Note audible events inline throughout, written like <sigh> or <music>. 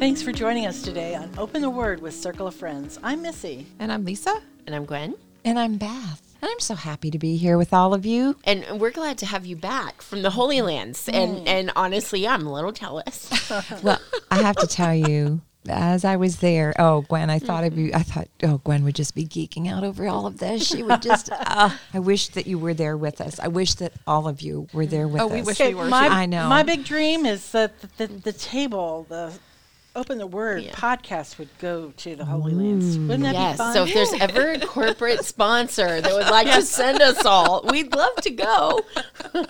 Thanks for joining us today on Open the Word with Circle of Friends. I'm Missy. And I'm Lisa. And I'm Gwyn. And I'm Beth. And I'm so happy to be here with all of you. And we're glad to have you back from the Holy Lands. And and honestly, I'm a little jealous. <laughs> Well, I have to tell you, as I was there, oh, Gwyn, I thought of you. I thought, oh, Gwyn would just be geeking out over all of this. She would just, <laughs> uh, I wish that you were there with us. I wish that all of you were there with Oh, us. we wish Okay, we were. my, I know. My big dream is that the, the, the table, the Open the Word Yeah. podcast would go to the Holy Lands. Mm. Wouldn't that be yes. fun? So if there's ever a corporate <laughs> sponsor that would like to send us all, we'd love to go. <laughs>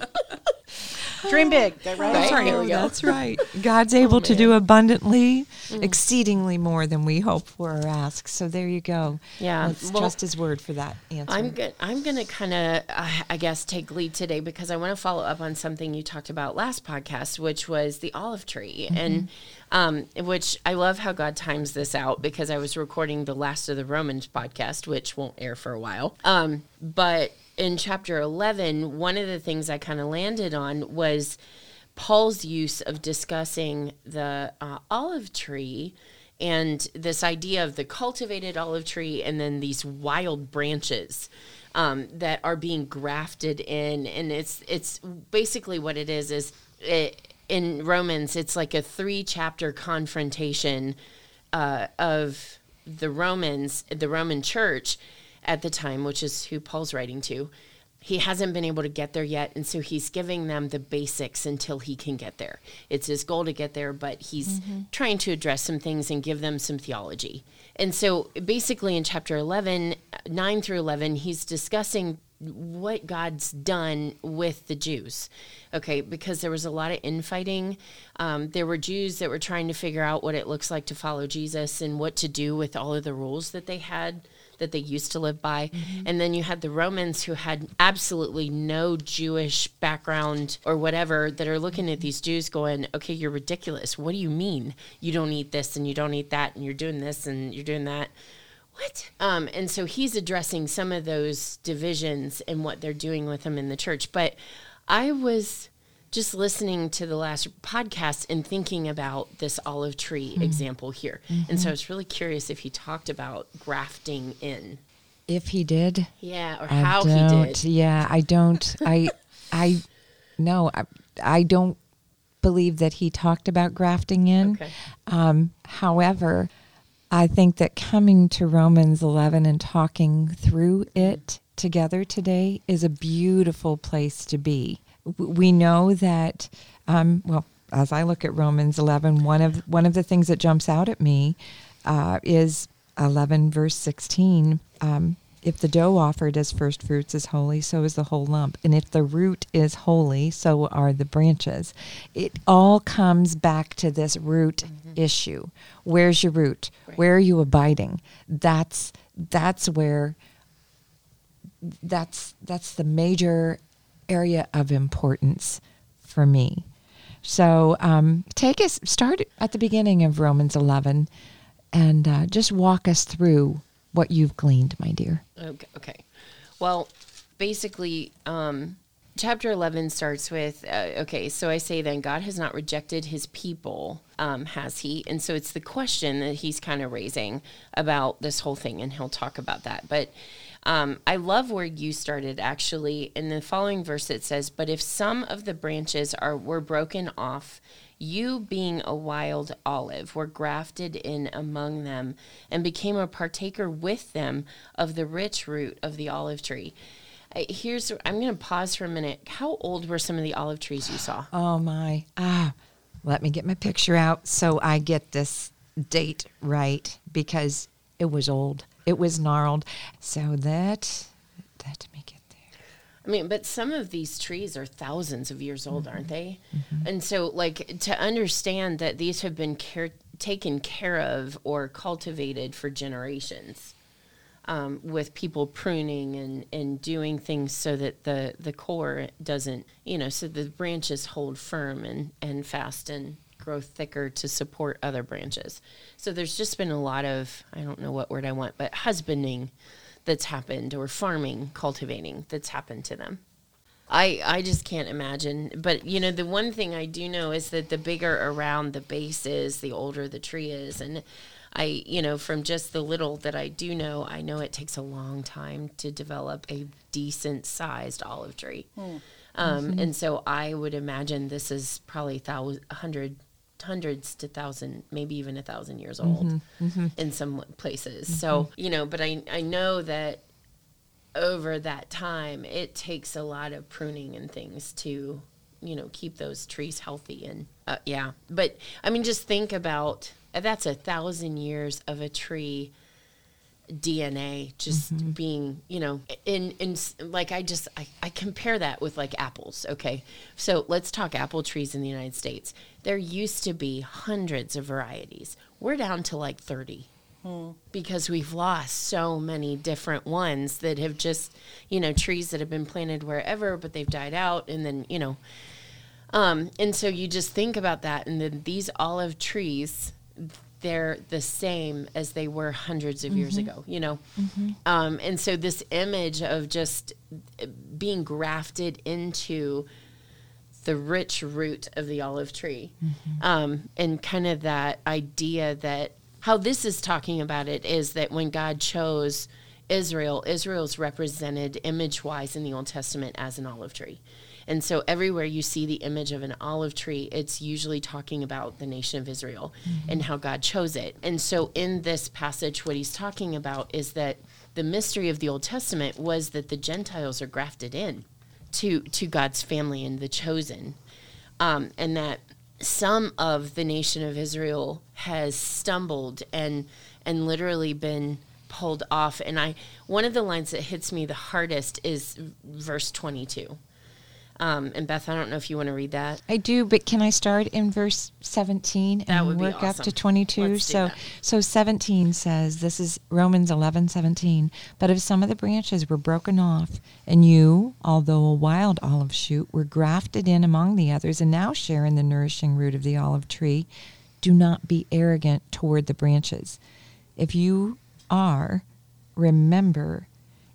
dream big, right? Right, Oh, here we go. That's <laughs> right. God's oh, able to do abundantly, mm. exceedingly more than we hope for or ask. So there you go. Yeah, Let's well, trust His word for that answer. I'm good. I'm gonna kind of, uh, I guess, take lead today because I want to follow up on something you talked about last podcast, which was the olive tree, and mm-hmm. Um, which I love how God times this out because I was recording the last of the Romans podcast, which won't air for a while. Um, but in chapter 11, one of the things I kind of landed on was Paul's use of discussing the uh, olive tree and this idea of the cultivated olive tree and then these wild branches um, that are being grafted in and it's it's basically what it is is it, in romans it's like a three chapter confrontation uh, of the romans the roman church at the time which is who paul's writing to he hasn't been able to get there yet and so he's giving them the basics until he can get there. It's his goal to get there but he's trying to address some things and give them some theology. And so basically in chapter 11 9 through 11 he's discussing what god's done with the jews. Okay because there was a lot of infighting. Um, there were jews that were trying to figure out what it looks like to follow jesus and what to do with all of the rules that they had that they used to live by. And then you had the Romans who had absolutely no Jewish background or whatever that are looking at these Jews going, okay, you're ridiculous. What do you mean? You don't eat this and you don't eat that and you're doing this and you're doing that. What? Um, and so he's addressing some of those divisions and what they're doing with them in the church. But I was just listening to the last podcast and thinking about this olive tree example here. And so I was really curious if he talked about grafting in. if He did, Yeah, or I how he did. Yeah, I don't. <laughs> I, I, no, I, I don't believe that he talked about grafting in. Okay. Um, however, I think that coming to Romans 11 and talking through it together today is a beautiful place to be. We know that, um, well, as I look at Romans 11, one of one of the things that jumps out at me uh, is 11 verse 16. Um, if the dough offered as first fruits is holy, so is the whole lump. And if the root is holy, so are the branches. It all comes back to this root issue. Where's your root? Where are you abiding? That's that's where that's that's the major area of importance for me. So um, take us start at the beginning of Romans 11 and uh, just walk us through what you've gleaned, my dear. Okay. okay. Well, basically, um, chapter 11 starts with uh, okay, so I say then, God has not rejected his people, um, has he? And so it's the question that he's kind of raising about this whole thing, and he'll talk about that. But um, I love where you started actually. In the following verse, it says, But if some of the branches are were broken off, you being a wild olive were grafted in among them and became a partaker with them of the rich root of the olive tree. Here's I'm going to pause for a minute. How old were some of the olive trees you saw? Oh my. Ah, let me get my picture out so I get this date right because it was old. It was gnarled. So that let me get there. I mean, but some of these trees are thousands of years old, aren't they? And so, like, to understand that these have been care- taken care of or cultivated for generations, um, with people pruning and, and doing things so that the, the core doesn't, you know, so the branches hold firm and, and fast and grow thicker to support other branches. So there's just been a lot of, I don't know what word I want, but husbanding that's happened or farming, cultivating that's happened to them. I I just can't imagine. But you know, the one thing I do know is that the bigger around the base is, the older the tree is, and I you know from just the little that I do know, I know it takes a long time to develop a decent sized olive tree. Um, And so I would imagine this is probably thousand, hundred, hundreds to thousand, maybe even a thousand years old mm-hmm, mm-hmm. in some places. So mm-hmm. you know, but I I know that over that time, it takes a lot of pruning and things to, you know, keep those trees healthy. And uh, yeah, but I mean, just think about uh, that's a thousand years of a tree DNA just being, you know, in in like I just I, I compare that with like apples. Okay, so let's talk apple trees in the United States. There used to be hundreds of varieties. We're down to like thirty. Because we've lost so many different ones that have just, you know, trees that have been planted wherever, but they've died out, and then you know, um, and so you just think about that, and then these olive trees, they're the same as they were hundreds of years ago, you know, um, and so this image of just being grafted into the rich root of the olive tree. Um, and kind of that idea that how this is talking about it is that when god chose israel israel's represented image wise in the old testament as an olive tree. And so everywhere you see the image of an olive tree it's usually talking about the nation of israel and how god chose it. And so in this passage what he's talking about is that the mystery of the old testament was that the gentiles are grafted in to to God's family and the chosen, um, and that some of the nation of Israel has stumbled and and literally been pulled off. And I one of the lines that hits me the hardest is verse twenty two. Um, and Beth, I don't know if you want to read that. I do, but can I start in verse 17 That and work up to 22? Let's so so 17 says this is Romans 11 17. But if some of the branches were broken off, and you, although a wild olive shoot, were grafted in among the others and now share in the nourishing root of the olive tree, do not be arrogant toward the branches. If you are, remember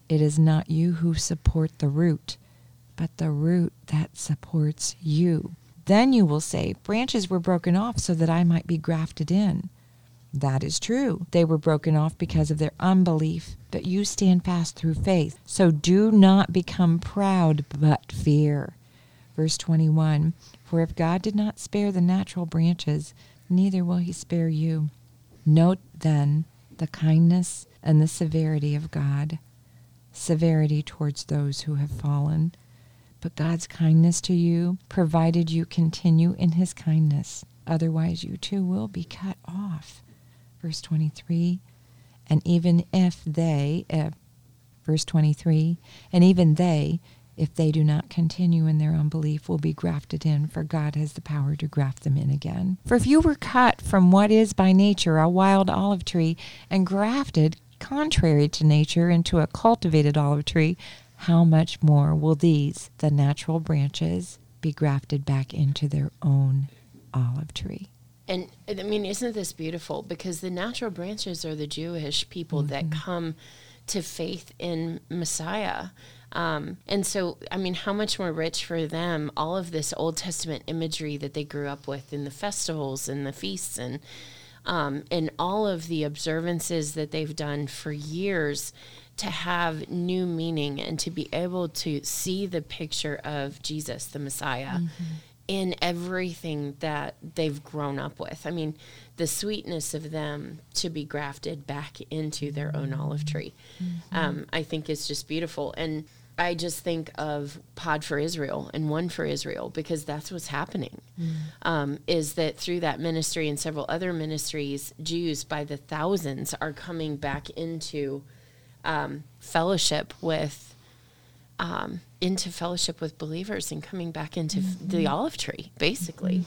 it is not you who support the root, but the root that supports you. Then you will say, Branches were broken off so that I might be grafted in. That is true. They were broken off because of their unbelief, but you stand fast through faith. So do not become proud, but fear. Verse 21 For if God did not spare the natural branches, neither will he spare you. Note then the kindness and the severity of God severity towards those who have fallen, but God's kindness to you, provided you continue in his kindness. Otherwise, you too will be cut off. Verse 23 And even if they, if, verse 23, and even they, if they do not continue in their unbelief, will be grafted in, for God has the power to graft them in again. For if you were cut from what is by nature a wild olive tree and grafted contrary to nature into a cultivated olive tree, how much more will these, the natural branches, be grafted back into their own olive tree? And I mean, isn't this beautiful? Because the natural branches are the Jewish people that come to faith in Messiah. Um, and so, I mean, how much more rich for them, all of this Old Testament imagery that they grew up with in the festivals and the feasts and um, and all of the observances that they've done for years to have new meaning and to be able to see the picture of Jesus, the Messiah, in everything that they've grown up with. I mean, the sweetness of them to be grafted back into their own olive tree, um, I think is just beautiful. And I just think of Pod for Israel and One for Israel because that's what's happening. Um, is that through that ministry and several other ministries, Jews by the thousands are coming back into um, fellowship with um, into fellowship with believers and coming back into f- the olive tree, basically.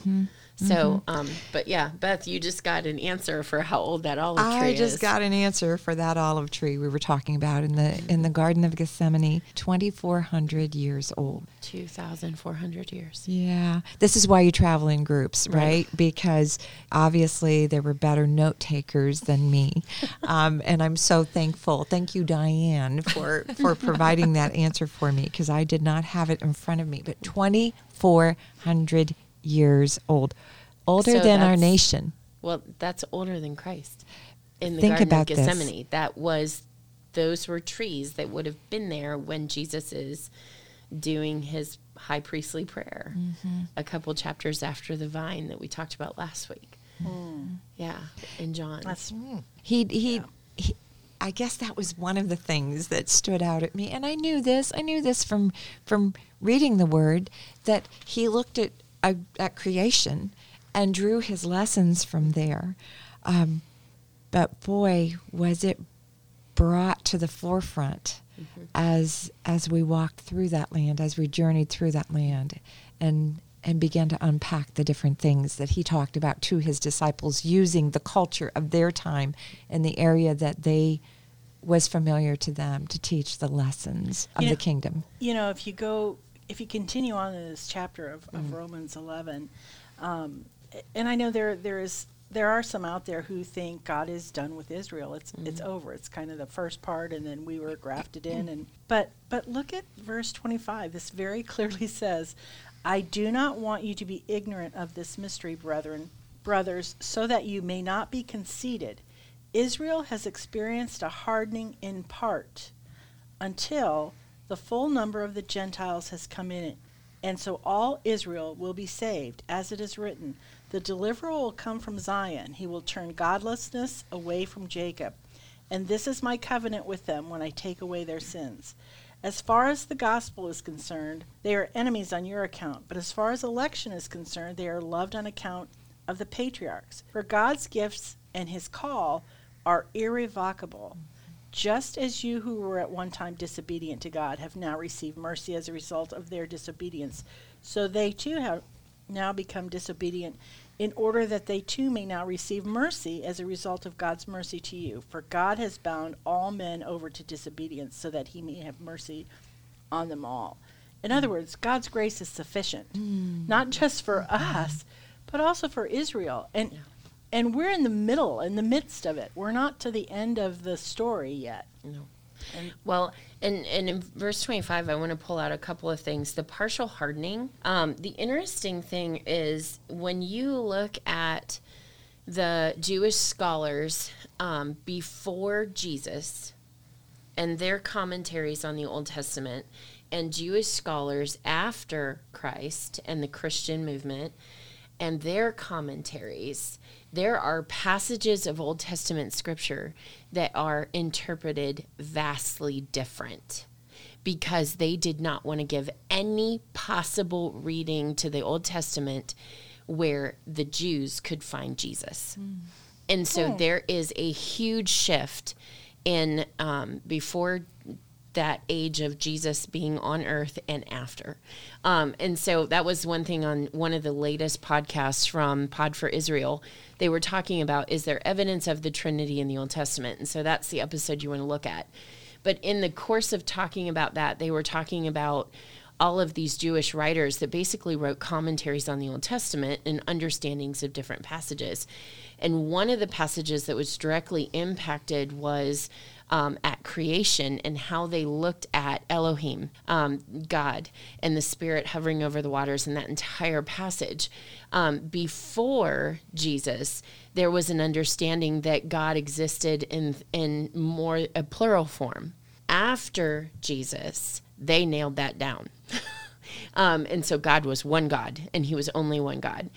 So, um, but yeah, Beth, you just got an answer for how old that olive tree is. I is. just got an answer for that olive tree we were talking about in the in the Garden of Gethsemane, 2400 years old. two thousand four hundred years. Yeah. This is why you travel in groups, right? Right. Because obviously there were better note takers than me. <laughs> Um, and I'm so thankful. Thank you, Diane, for, for providing that <laughs> answer for me because I I did not have it in front of me, but 2,400 years old, older So than our nation. Well, that's older than Christ. In the Think Garden about of this. Gethsemane, that was those were trees that would have been there when Jesus is doing his high priestly prayer. Mm-hmm. A couple chapters after the vine that we talked about last week. Yeah, in John. That's He, he, he, I guess that was one of the things that stood out at me. And I knew this. I knew this from from reading the Word that he looked at at creation and drew his lessons from there. Um, but boy, was it brought to the forefront as as we walked through that land, as we journeyed through that land, and and began to unpack the different things that he talked about to his disciples, using the culture of their time and the area that they was familiar to them to teach the lessons of You the kingdom. you know, if you go, if you continue on in this chapter of, of Romans 11, um, and I know there there is there are some out there who think God is done with Israel. It's it's over. It's kind of the first part, and then we were grafted in. And but but look at verse 25. This very <laughs> clearly says, "I do not want you to be ignorant of this mystery, brethren, brothers, so that you may not be conceited. Israel has experienced a hardening in part." until the full number of the Gentiles has come in. And so all Israel will be saved, as it is written The deliverer will come from Zion, he will turn godlessness away from Jacob. And this is my covenant with them when I take away their sins. As far as the gospel is concerned, they are enemies on your account, but as far as election is concerned, they are loved on account of the patriarchs. For God's gifts and his call are irrevocable. Just as you who were at one time disobedient to God have now received mercy as a result of their disobedience, so they too have now become disobedient, in order that they too may now receive mercy as a result of God's mercy to you. For God has bound all men over to disobedience, so that he may have mercy on them all. In other words, God's grace is sufficient, mm. not just for us, but also for Israel. And and we're in the middle, in the midst of it. We're not to the end of the story yet. No. And Well, and, and in verse 25, I want to pull out a couple of things. The partial hardening. Um, the interesting thing is when you look at the Jewish scholars um, before Jesus and their commentaries on the Old Testament, and Jewish scholars after Christ and the Christian movement and their commentaries, there are passages of Old Testament scripture that are interpreted vastly different because they did not want to give any possible reading to the Old Testament where the Jews could find Jesus. And so there is a huge shift in um, before that age of Jesus being on earth and after. Um, and so that was one thing on one of the latest podcasts from Pod for Israel. They were talking about is there evidence of the Trinity in the Old Testament? And so that's the episode you want to look at. But in the course of talking about that, they were talking about all of these Jewish writers that basically wrote commentaries on the Old Testament and understandings of different passages. And one of the passages that was directly impacted was um, at creation and how they looked at Elohim, um, God, and the Spirit hovering over the waters in that entire passage. Um, before Jesus, there was an understanding that God existed in in more a plural form. After Jesus, they nailed that down. <laughs> um, and so God was one God, and He was only one God.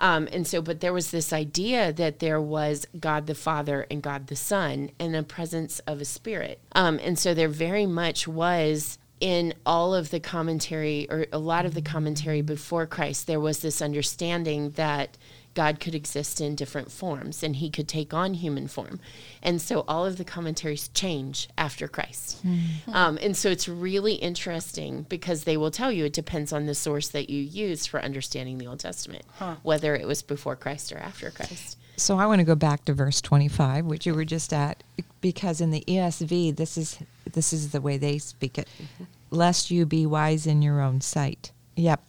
Um, and so, but there was this idea that there was God the Father and God the Son and the presence of a Spirit. Um, and so there very much was in all of the commentary, or a lot of the commentary before Christ, there was this understanding that God could exist in different forms and he could take on human form. And so all of the commentaries change after Christ. Hmm. Hmm. Um, and so it's really interesting because they will tell you it depends on the source that you use for understanding the Old Testament, whether it was before Christ or after Christ. So I want to go back to verse 25, which you were just at, because in the ESV, this is this is the way they speak it. Mm-hmm. Lest you be wise in your own sight. Yep.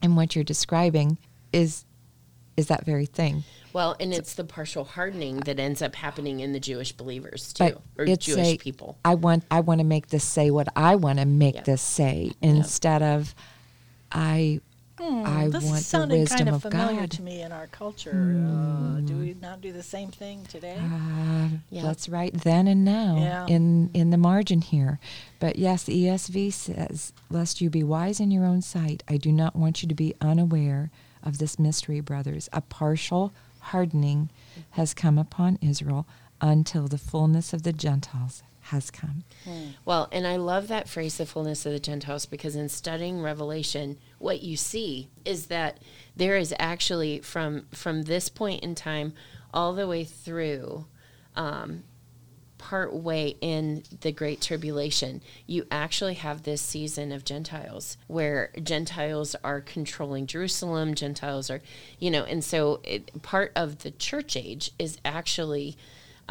And what you're describing is is that very thing. Well, and it's the partial hardening that ends up happening in the Jewish believers too, or Jewish a, people. I want I want to make this say what I want to make Yeah. this say instead of I I Hmm, this want the sounded wisdom kind of of familiar God. to me in our culture. Uh, do we not do the same thing today? Uh, Yeah. Let's write then and now Yeah. in in the margin here. But yes, the ESV says, "Lest you be wise in your own sight, I do not want you to be unaware of this mystery, brothers. A partial hardening has come upon Israel until the fullness of the Gentiles has come." Well, and I love that phrase, the fullness of the Gentiles, because in studying Revelation, what you see is that there is actually from from this point in time all the way through um, part way in the Great Tribulation, you actually have this season of Gentiles where Gentiles are controlling Jerusalem, Gentiles are, you know, and so it, part of the church age is actually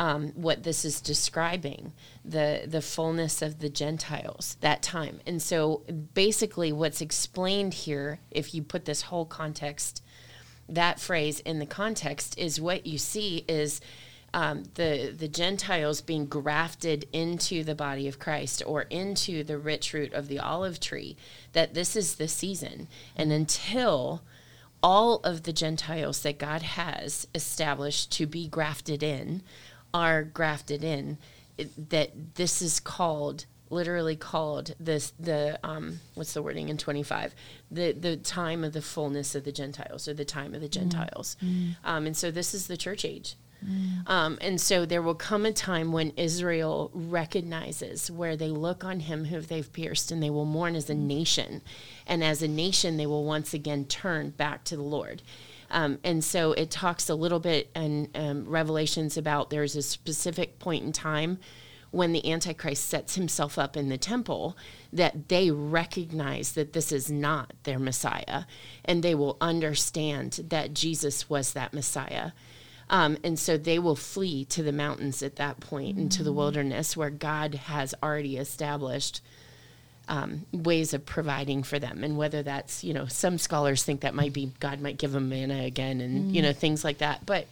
um, what this is describing the the fullness of the Gentiles that time. And so basically, what's explained here, if you put this whole context, that phrase in the context, is what you see is. Um, the the Gentiles being grafted into the body of Christ or into the rich root of the olive tree, that this is the season, and until all of the Gentiles that God has established to be grafted in are grafted in. It, that this is called literally called this the um what's the wording in 25 the the time of the fullness of the gentiles or the time of the gentiles um and so this is the church age um, and so there will come a time when Israel recognizes where they look on him who they've pierced and they will mourn as a nation. And as a nation, they will once again turn back to the Lord. Um, and so it talks a little bit in um, Revelations about there's a specific point in time when the Antichrist sets himself up in the temple that they recognize that this is not their Messiah and they will understand that Jesus was that Messiah. Um, and so they will flee to the mountains at that point into the wilderness where God has already established um, ways of providing for them. And whether that's, you know, some scholars think that might be God might give them manna again and, you know, things like that. But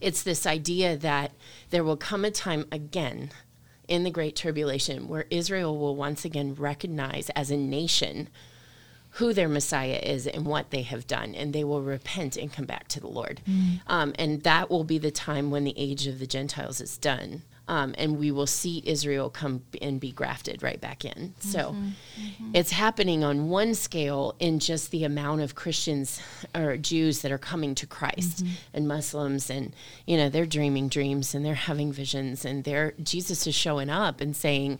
it's this idea that there will come a time again in the Great Tribulation where Israel will once again recognize as a nation who their Messiah is and what they have done, and they will repent and come back to the Lord. Um, and that will be the time when the age of the Gentiles is done. Um, and we will see Israel come and be grafted right back in. So mm-hmm, mm-hmm. it's happening on one scale in just the amount of Christians or Jews that are coming to Christ mm-hmm. and Muslims, and you know they're dreaming dreams and they're having visions, and they're Jesus is showing up and saying,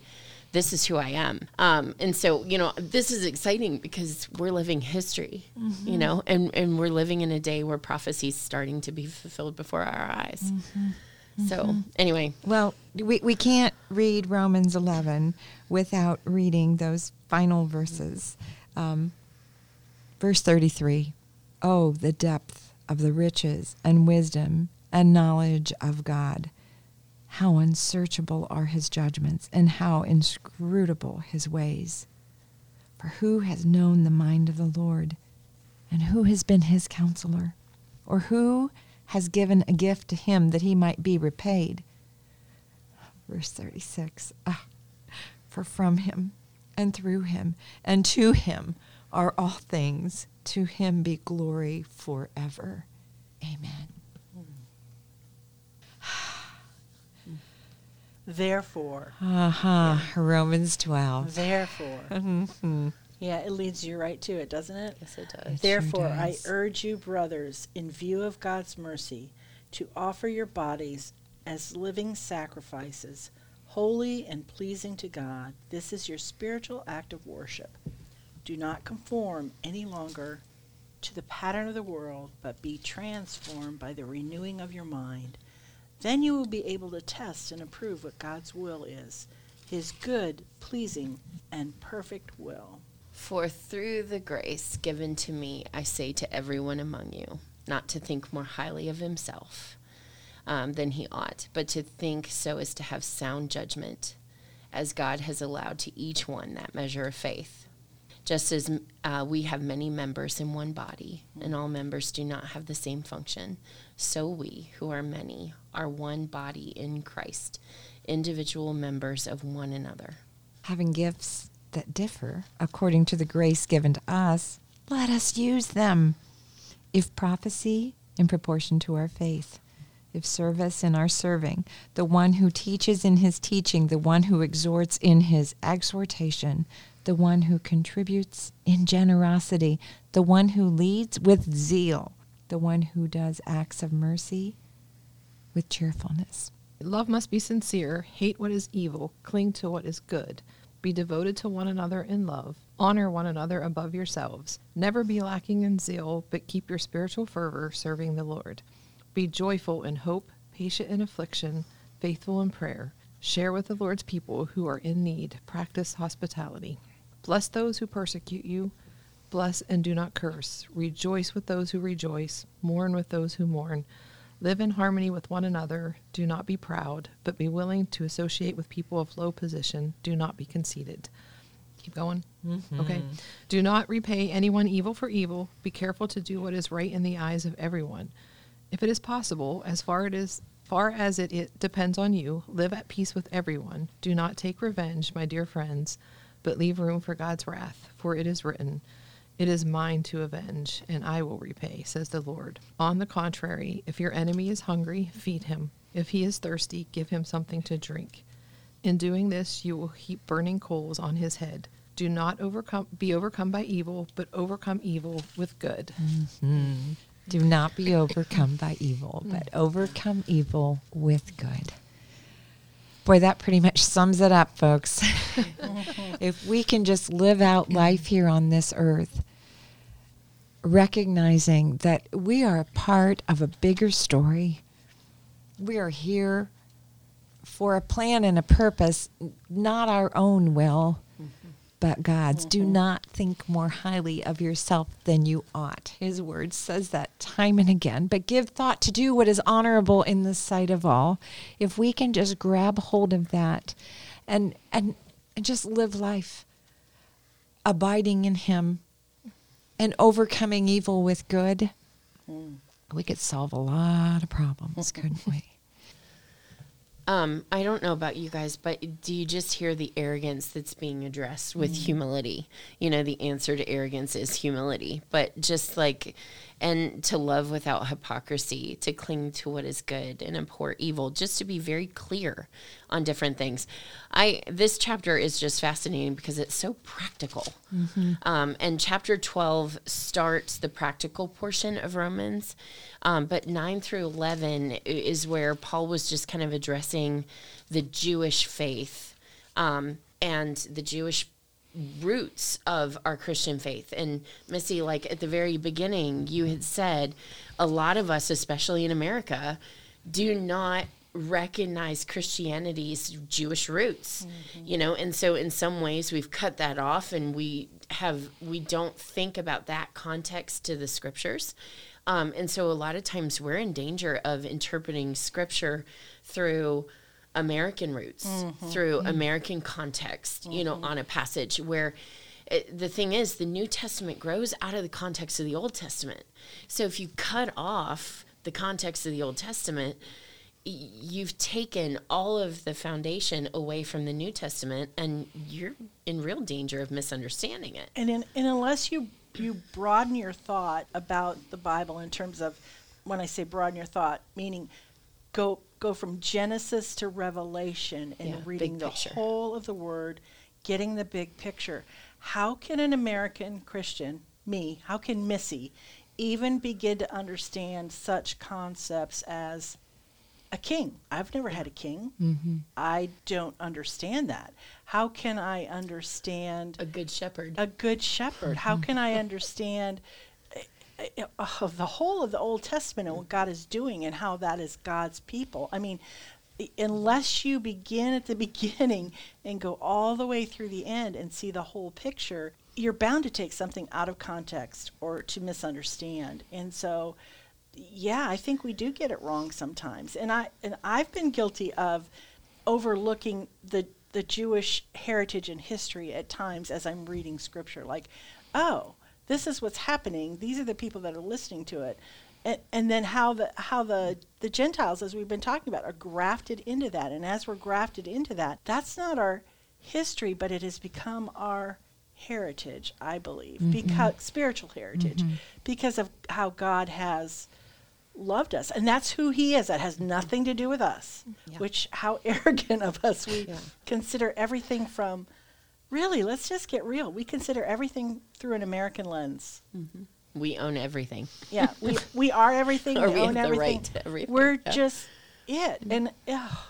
this is who I am. Um, and so, you know, this is exciting because we're living history, you know, and, and we're living in a day where prophecy is starting to be fulfilled before our eyes. So, anyway, Well, we, we can't read Romans 11 without reading those final verses. Um, verse 33 Oh, the depth of the riches and wisdom and knowledge of God! How unsearchable are his judgments and how inscrutable his ways! For who has known the mind of the Lord? And who has been his counselor? Or who has given a gift to him that he might be repaid? Verse 36 ah, For from him and through him and to him are all things. To him be glory forever. Amen. Therefore, Uh-huh. Romans 12. therefore. Mhm. Yeah, it leads you right to it, doesn't it? yes, it does. It Therefore, sure I urge you, brothers, in view of God's mercy, to offer your bodies as living sacrifices, holy and pleasing to God. This is your spiritual act of worship. Do not conform any longer to the pattern of the world, but be transformed by the renewing of your mind. Then you will be able to test and approve what God's will is, his good, pleasing, and perfect will. For through the grace given to me, I say to everyone among you, not to think more highly of himself um, than he ought, but to think so as to have sound judgment, as God has allowed to each one that measure of faith. Just as uh, we have many members in one body, and all members do not have the same function, so we, who are many, are one body in Christ, individual members of one another. Having gifts that differ according to the grace given to us, let us use them. If prophecy, in proportion to our faith. If service, in our serving. The one who teaches in his teaching, the one who exhorts in his exhortation, the one who contributes in generosity, the one who leads with zeal, the one who does acts of mercy with cheerfulness. Love must be sincere, hate what is evil, cling to what is good. Be devoted to one another in love. Honor one another above yourselves. Never be lacking in zeal, but keep your spiritual fervor serving the Lord. Be joyful in hope, patient in affliction, faithful in prayer. Share with the Lord's people who are in need. Practice hospitality. Bless those who persecute you. Bless and do not curse. Rejoice with those who rejoice. Mourn with those who mourn. Live in harmony with one another. Do not be proud, but be willing to associate with people of low position. Do not be conceited. Keep going. Mm-hmm. Okay. Do not repay anyone evil for evil. Be careful to do what is right in the eyes of everyone. If it is possible, as far it is far as it, it depends on you, live at peace with everyone. Do not take revenge, my dear friends, but leave room for God's wrath, for it is written, it is mine to avenge, and I will repay, says the Lord. On the contrary, if your enemy is hungry, feed him. If he is thirsty, give him something to drink. In doing this, you will heap burning coals on his head. Do not overcome, be overcome by evil, but overcome evil with good. Mm-hmm. Do not be overcome by evil, but mm. overcome evil with good. Boy, that pretty much sums it up, folks. <laughs> if we can just live out life here on this earth, recognizing that we are a part of a bigger story, we are here for a plan and a purpose, not our own will, but God's. Do mm-hmm. not think more highly of yourself than you ought. His word says that time and again. But give thought to do what is honorable in the sight of all. If we can just grab hold of that and and, and just live life abiding in him and overcoming evil with good, mm. we could solve a lot of problems, couldn't we? Um, I don't know about you guys, but do you just hear the arrogance that's being addressed with humility? You know, the answer to arrogance is humility, but just like, and to love without hypocrisy, to cling to what is good and abhor evil, just to be very clear on different things. I this chapter is just fascinating because it's so practical. Um, and chapter twelve starts the practical portion of Romans, um, but nine through eleven is where Paul was just kind of addressing the Jewish faith um, and the Jewish roots of our Christian faith. And Missy, like at the very beginning, you had said a lot of us, especially in America, do not recognize Christianity's Jewish roots, you know, and so in some ways we've cut that off and we have, we don't think about that context to the scriptures. Um, and so a lot of times we're in danger of interpreting scripture through American roots, mm-hmm. through mm-hmm. American context, you know, mm-hmm. on a passage where it, the thing is, the New Testament grows out of the context of the Old Testament. So if you cut off the context of the Old Testament, you've taken all of the foundation away from the New Testament, and you're in real danger of misunderstanding it. And in, and unless you you broaden your thought about the Bible in terms of when I say broaden your thought, meaning go go from Genesis to Revelation and Yeah, reading the picture. whole of the Word, getting the big picture. How can an American Christian, me, how can Missy, even begin to understand such concepts as a king? I've never had a king. Mm-hmm. I don't understand that. How can I understand A good shepherd. a good shepherd. How can I understand uh, the whole of the Old Testament and what God is doing and how that is God's people? I mean, unless you begin at the <laughs> beginning and go all the way through the end and see the whole picture, you're bound to take something out of context or to misunderstand. And so, yeah, I think we do get it wrong sometimes. And I and I've been guilty of overlooking the the Jewish heritage and history at times as I'm reading scripture. Like, oh, this is what's happening. These are the people that are listening to it. And, and then how the how the the Gentiles, as we've been talking about, are grafted into that. And as we're grafted into that, that's not our history, but it has become our heritage, I believe, Mm-hmm. because spiritual heritage, because of how God has loved us, and that's who He is. That has nothing to do with us. Yeah. Which how <laughs> arrogant of us we Yeah. consider everything from. Really, let's just get real. We consider everything through an American lens. We own everything. Yeah, we <laughs> we are everything. We, we own have the everything. right to everything, We're yeah. Mm-hmm. just it, and oh,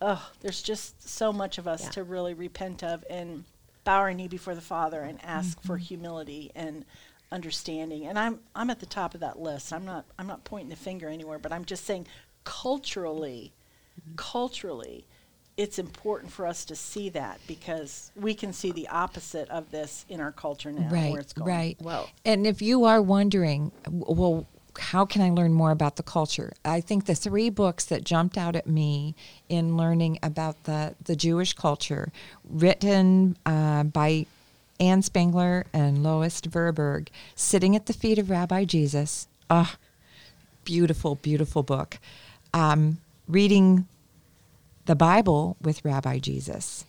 oh, there's just so much of us to really repent of and bow our knee before the Father and ask for Mm-hmm. humility and understanding. And I'm I'm at the top of that list. I'm not I'm not pointing the finger anywhere, but I'm just saying culturally, Mm-hmm. culturally. It's important for us to see that because we can see the opposite of this in our culture now, right, where it's going. right. Well- and if you are wondering, well, how can I learn more about the culture? I think the three books that jumped out at me in learning about the the Jewish culture, written uh, by Ann Spangler and Lois Tverberg, sitting at the feet of Rabbi Jesus. Ah, beautiful, beautiful book. Um, reading the Bible with Rabbi Jesus.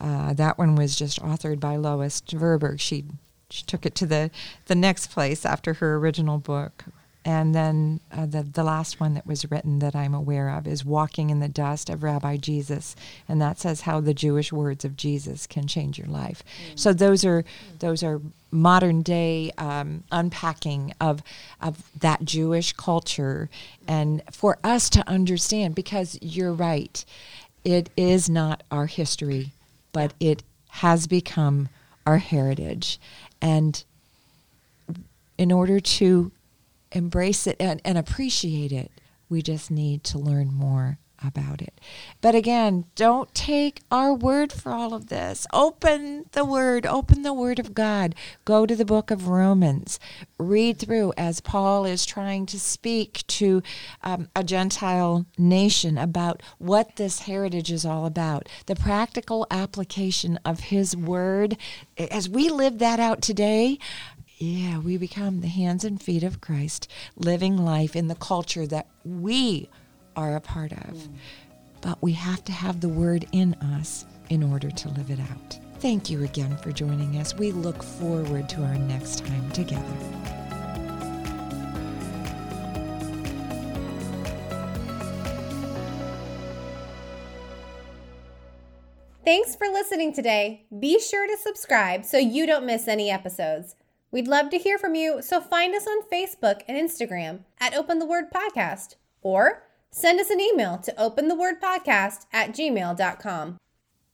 Uh, that one was just authored by Lois Tverberg. She she took it to the the next place after her original book. And then uh, the the last one that was written that I'm aware of is "Walking in the Dust" of Rabbi Jesus, and that says how the Jewish words of Jesus can change your life. So those are those are modern day um, unpacking of of that Jewish culture, and for us to understand, because you're right, it is not our history, but it has become our heritage, and in order to embrace it and, and appreciate it, we just need to learn more about it. But again, don't take our word for all of this. Open the word, open the word of God. Go to the book of Romans. Read through as Paul is trying to speak to um, a Gentile nation about what this heritage is all about, the practical application of his word. As we live that out today, yeah, we become the hands and feet of Christ, living life in the culture that we are a part of. Mm. But we have to have the word in us in order to live it out. Thank you again for joining us. We look forward to our next time together. Thanks for listening today. Be sure to subscribe so you don't miss any episodes. We'd love to hear from you, so find us on Facebook and Instagram at Open the Word Podcast or send us an email to openthewordpodcast at gmail.com.